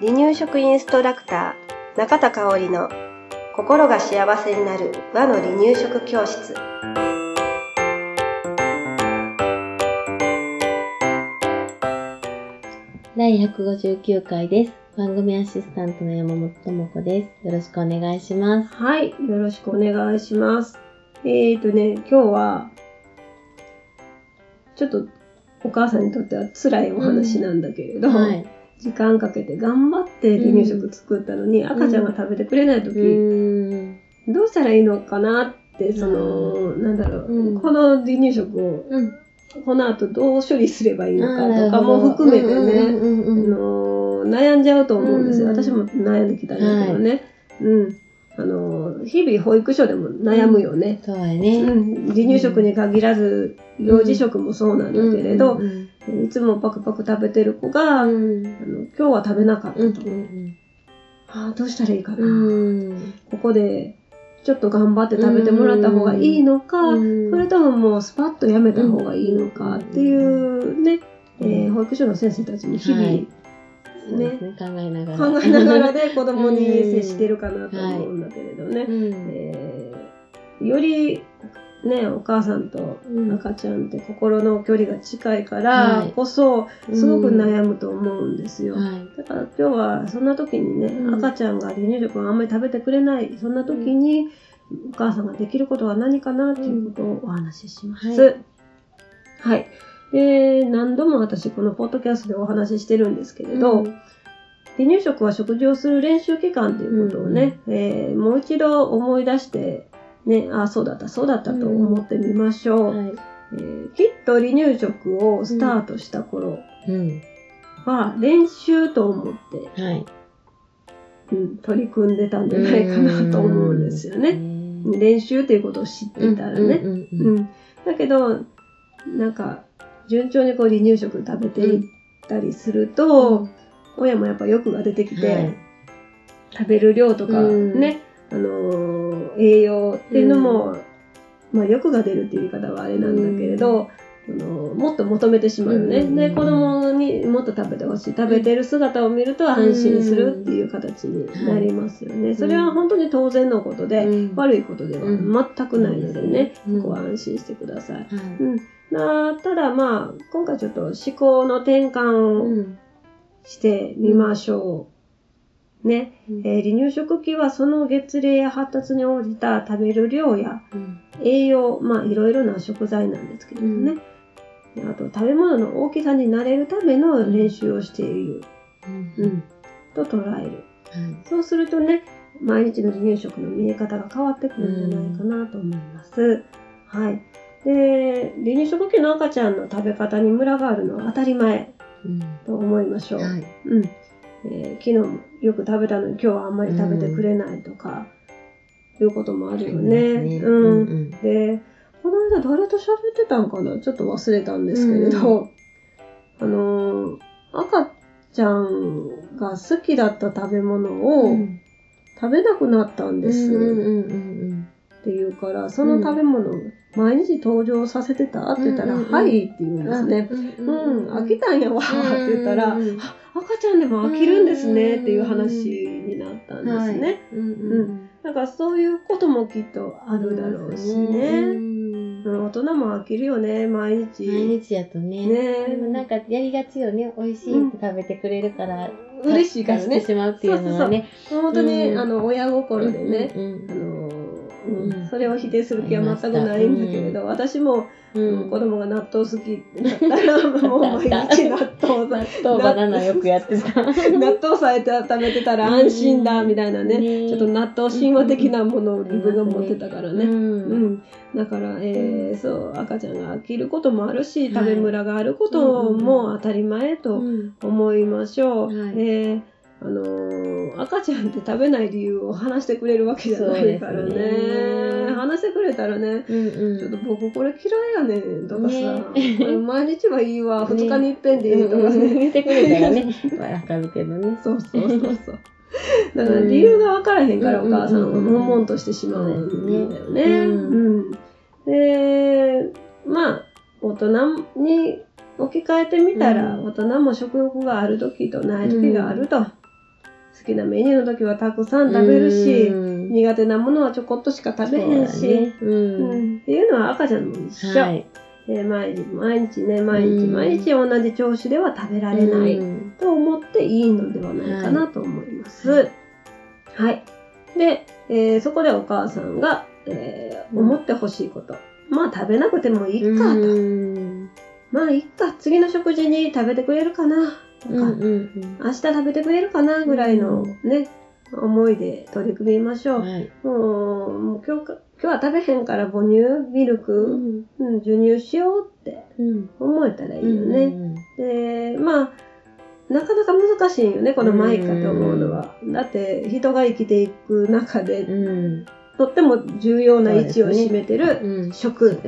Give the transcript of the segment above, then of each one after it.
離乳食インストラクター中田香織の心が幸せになる和の離乳食教室第159回です。番組アシスタントの山本智子です。よろしくお願いします。はいよろしくお願いしますえーとね今日はちょっとお母さんにとっては辛いお話なんだけれど、はい。時間かけて頑張って離乳食作ったのに、赤ちゃんが食べてくれない時。どうしたらいいのかなってその、なんだろう、うんこの離乳食をうん。この後どう処理すればいいのかとかも含めてね、悩んじゃうと思うんですよ。うん私も悩んできたんだけどね。うん。あの日々保育所でも悩むよね。そうやうね。ん、離乳食に限らず、幼児食もそうなんだけれど、うん。いつもパクパク食べてる子が、あのうん今日は食べなかったうんと。ああ、どうしたらいいかな、うん。ここでちょっと頑張って食べてもらった方がいいのか、うん。それとももうスパッとやめた方がいいのかっていうね、えー保育所の先生たちに日々、はいそうですね。考えながら。考えながらで 子供に接してるかなと思うんだけれどね、うん。えーよりねお母さんとうん赤ちゃんって心の距離が近いかはらいこそすごく悩むと思うんですよ。はい。だから今日はそんな時にね、うん赤ちゃんが離乳食をあんまり食べてくれないそんな時に、お母さんができることは何かなっていうことをお話しします。ははい。で、何度も私このポッドキャストでお話ししてるんですけれど、うん離乳食は食事をする練習期間ということをね、えーもう一度思い出して、ね、あ、そうだった、そうだったと思ってみましょう。はい。えーきっと離乳食をスタートした頃うん。は練習と思ってはい。うん、取り組んでたんじゃないかなと思うんですよね。ね練習っていうことを知ってたらね。うんうんううんんだけど、なんか、順調にこう離乳食食べていったりすると、親もやっぱ欲が出てきて、はい。食べる量とかうん。ね、あのー栄養っていうのも、まあ欲が出るっていう言い方はあれなんだけれど、あのーもっと求めてしまうよね。うん。で、子供にもっと食べてほしい。食べてる姿を見ると安心するっていう形になりますよね。それは本当に当然のことで、うん。悪いことでは全くないのでね、うん。そこは安心してください。うん、なただまあ、今回ちょっと思考の転換をうんしてみましょう。ね、うんえー離乳食期はその月齢や発達に応じた食べる量やうん栄養、まあいろいろな食材なんですけどね。あと食べ物の大きさに慣れるための練習をしている、ううんん、と捉える。はいそうするとね、毎日の離乳食の見え方が変わってくるんじゃないかなと思います。はい。で、離乳食期の赤ちゃんの食べ方にムラがあるのは当たり前うん。と思いましょう。はい。うん。えー昨日もよく食べたのに今日はあんまり食べてくれないとか、いうこともあるよね。ううん。ん。で、この間誰と喋ってたんかな？ちょっと忘れたんですけれど、あのー赤ちゃんが好きだった食べ物を、うん。食べなくなったんです、うんうんうんって言うから、その食べ物、毎日登場させてた？って言ったら、うんうんうん。はいって言うんうんですね。ううん、飽きたんやわ。って言ったら、うんうん赤ちゃんでも飽きるんですねっていう話になったんですね。はい。うんうんだからそういうこともきっとあるだろうしうね。んうん。大人も飽きるよね、毎日。毎日やとね。ね。でもなんかやりがちよね。美味しいって食べてくれるから嬉しいからね。出して。しまうっていうのはね。本当に、うん。あの、親心でね、うんうんあのーうん。うんそれを否定する気は全くないんだけれど、私も、うん。子供が納豆好きってなったら、もう毎日納豆納豆バナナよくやってた。納豆さえ食べてたら安心だみたいなね、ねちょっと納豆神話的なものを自分が持ってたからね。ううん。ん、だから、えーそう赤ちゃんが飽きることもあるしはい。食べムラがあることも当たり前とうん。思いましょう。はい。えーあのー赤ちゃんって食べない理由を話してくれるわけじゃないからね。ね。話してくれたらねうんちょっと僕これ嫌いやねんとかさ、ね。毎日はいいわ、2日に一遍でいいとかね、言ってくれたらね。わかるけどね。そうそうそうそう。だから理由が分からへんからお母さんはうんうんうんうん。悶々としてしまうんだよね。うん。うん。で、まあ、大人に置き換えてみたら、うん。大人も食欲がある時とない時があると。好きなメニューの時はたくさん食べるし、うん苦手なものはちょこっとしか食べへんし、ねううんんっていうのは赤ちゃんも一緒。はい。えー毎日毎日ね、毎日うん毎日同じ調子では食べられない。うんと思っていいのではないかなと思います。ははいい。で、えーそこでお母さんが、えーうん思ってほしいこと。まあ食べなくてもいいかと。うんまあいいか。次の食事に食べてくれるかなとか、うんうん。明日食べてくれるかなぐらいのね、思いで取り組みましょう。うんはい。もうもう今日か今日は食べへんから母乳、ミルうク、ん。うん、授乳しようってうん。思えたらいいよね。うんでまあなかなか難しいよねこのマイカと思うのは。だって人が生きていく中でうん。とっても重要な位置を占めてる、うん。食。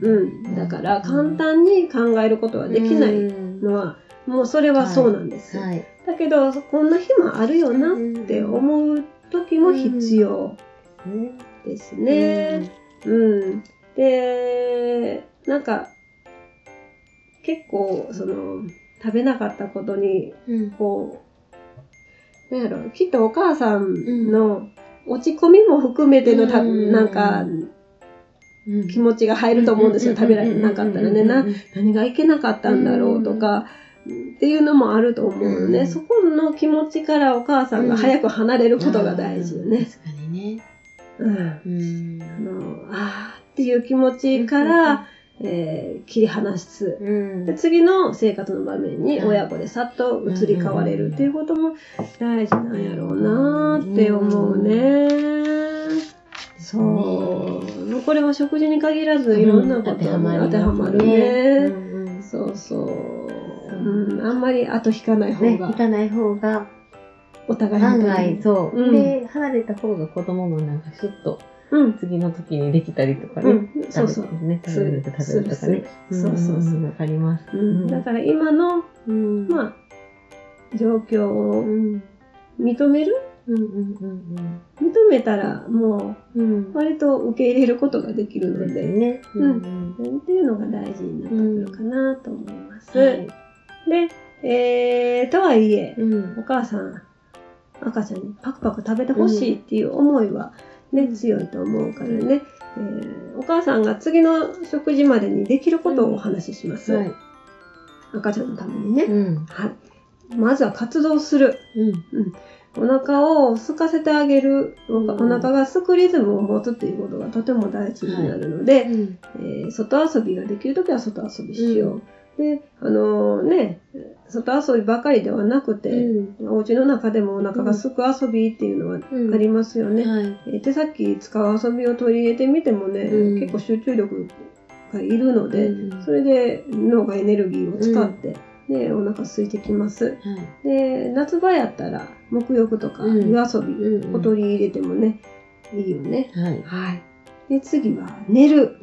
うん、だから簡単に考えることはできないのは、もうそれはそうなんです。はい。だけどこんな日もあるよなって思う時も必要ねですね。うん、でなんか結構その食べなかったことにうん。こうなんやろきっとお母さんの落ち込みも含めてのた、うん。なんかうん。気持ちが入ると思うんですよ、食べられなかったらね、なうん。何がいけなかったんだろうとか、っていうのもあると思うのね、うん。そこの気持ちからお母さんが早く離れることが大事よね。うん。うん。あのあーっていう気持ちから、えー切り離す。うん。で次の生活の場面にはい親子でさっと移り変われるっていうことも大事なんやろうなーって思うね。そう。これは食事に限らずいろんなことに当てはまるね。うん。うんそうそう。うん、あんまり後引かない方ね、が行かない方が。お互い案外もそう、うん。で離れた方が子供もなんかシュッとうん、次の時にできたりとかね、うん、そうそう。ね食べれると食べるとかね。そうそう。そうん。わかります。うん、だから今の、うん。まあ、状況うをん。認める？うんうんうん認めたらもうんうん。う割と受け入れることができるので。すで、ね。うん。うん。っていうのが大事になってくるかなと思います。はいで、えー、とはいえ、うんお母さん、赤ちゃんにパクパク食べてほしいっていう思いはね、強いと思うからね、えーお母さんが次の食事までにできることをお話しします。はい赤ちゃんのためにね。うんはい。まずは活動する。うんお腹を空かせてあげる。お腹がすくリズムを持つっていうことがとても大事になるので、うんえー外遊びができるときは外遊びしよう。で、あのね、外遊びばかりではなくて、うん。お家の中でもお腹がすく遊びっていうのはうん。ありますよね。はい。えー手先使う遊びを取り入れてみてもね、うん。結構集中力がいるので、うん。それで脳がエネルギーを使って、でお腹空いてきます。はい。で夏場やったら沐浴とかうん。湯遊びうんを取り入れてもね、いいよね。はい。はい。で次は寝る。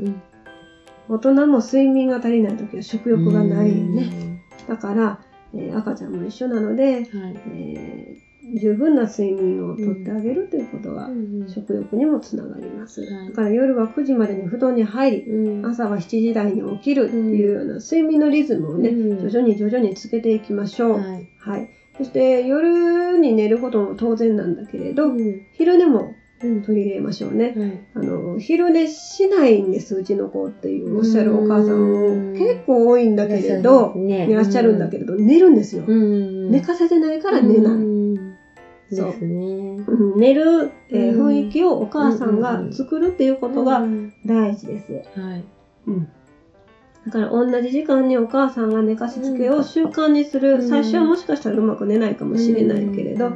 うん大人も睡眠が足りない時は食欲がないよね。だから、えー赤ちゃんも一緒なので、うんはい。えー十分な睡眠をとってあげるということがうん食欲にもつながります。はい。だから夜は9時までに布団に入り、うん。朝は7時台に起きるっていうような睡眠のリズムをね、うん。徐々に徐々につけていきましょう。はい。はい。そして夜に寝ることも当然なんだけれど、うん。昼寝もうん取り入れましょうね。はい。あの、昼寝しないんです、うちの子っていうおっしゃるお母さんうん。も結構多いんだけれど、いらっしゃるんだけれど、寝るんですよ。うん。寝かせてないから寝ない。うん。そう。ですね。うん。寝る、えーうん。雰囲気をお母さんが作るっていうことがうん大事です。はい。うん。だから同じ時間にお母さんが寝かしつけを習慣にする、うん。最初はもしかしたらうまく寝ないかもしれないけれど、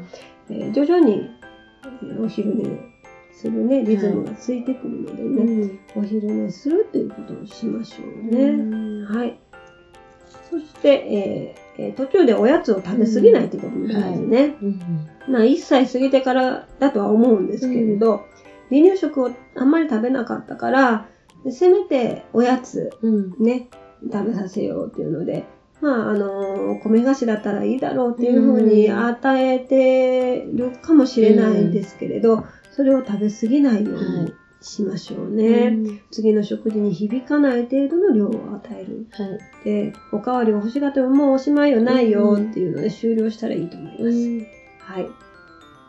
えー徐々にえーお昼寝するねリズムがついてくるのでうね、ん。お昼寝するっていうことをしましょううね。ん。はい。そして、えーえー途中でおやつを食べ過ぎないっていうことも大事ね。うん。まあ1歳過ぎてからだとは思うんですけれど、離乳食をあんまり食べなかったから、せめておやつうん。ね、食べさせようっていうので、まあ、あの、米菓子だったらいいだろうっていうふうにうん。与えてるかもしれないんですけれど、それを食べ過ぎないようにしましょうね。うん次の食事に響かない程度の量を与える。はい。で、おかわりが欲しがってももうおしまいよないよっていうので終了したらいいと思います。うんはい。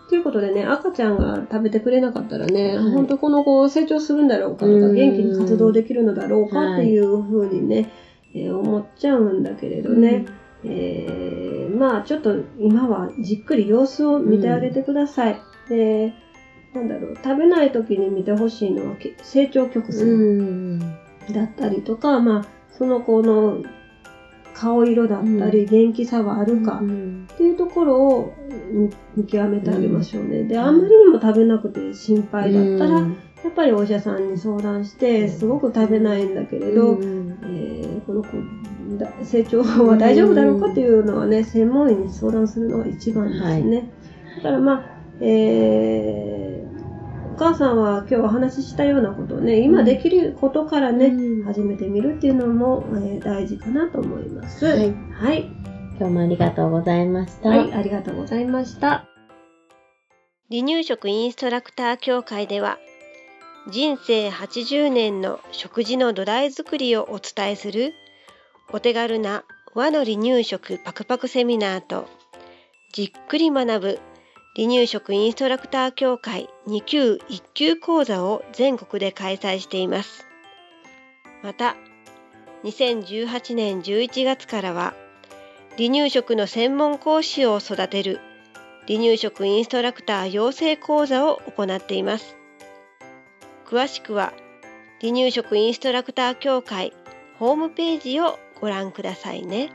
ということでね、赤ちゃんが食べてくれなかったらね、はい本当この子成長するんだろうかとか、うん元気に活動できるのだろうかっていうふうにね、えー思っちゃうんだけれどね、えーまあちょっと今はじっくり様子を見てあげてください。で、なんだろう、食べない時に見てほしいのはけ成長曲う線ん。だったりとか、まあその子の顔色だったり、う元気さはあるか、うんっていうところを見見極めてあげましょうね。で、あんまりにも食べなくて心配だったら、うん。やっぱりお医者さんに相談して、すごく食べないんだけれど、うん。えーこの子だ成長は大丈夫だろうかっていうのはね、専門医に相談するのが一番ですね。だからまあ、えーお母さんは今日お話ししたようなことをね、今できることからね、うん始めてみるっていうのも、えー大事かなと思います。はいはい。今日もありがとうございました。はい、ありがとうございました。離乳食インストラクター協会では人生80年の食事の土台作りをお伝えするお手軽な和の離乳食パクパクセミナーとじっくり学ぶ離乳食インストラクター協会2級1級講座を全国で開催しています。また2018年11月からは離乳食の専門講師を育てる離乳食インストラクター養成講座を行っています。詳しくは離乳食インストラクター協会ホームページをご覧くださいね。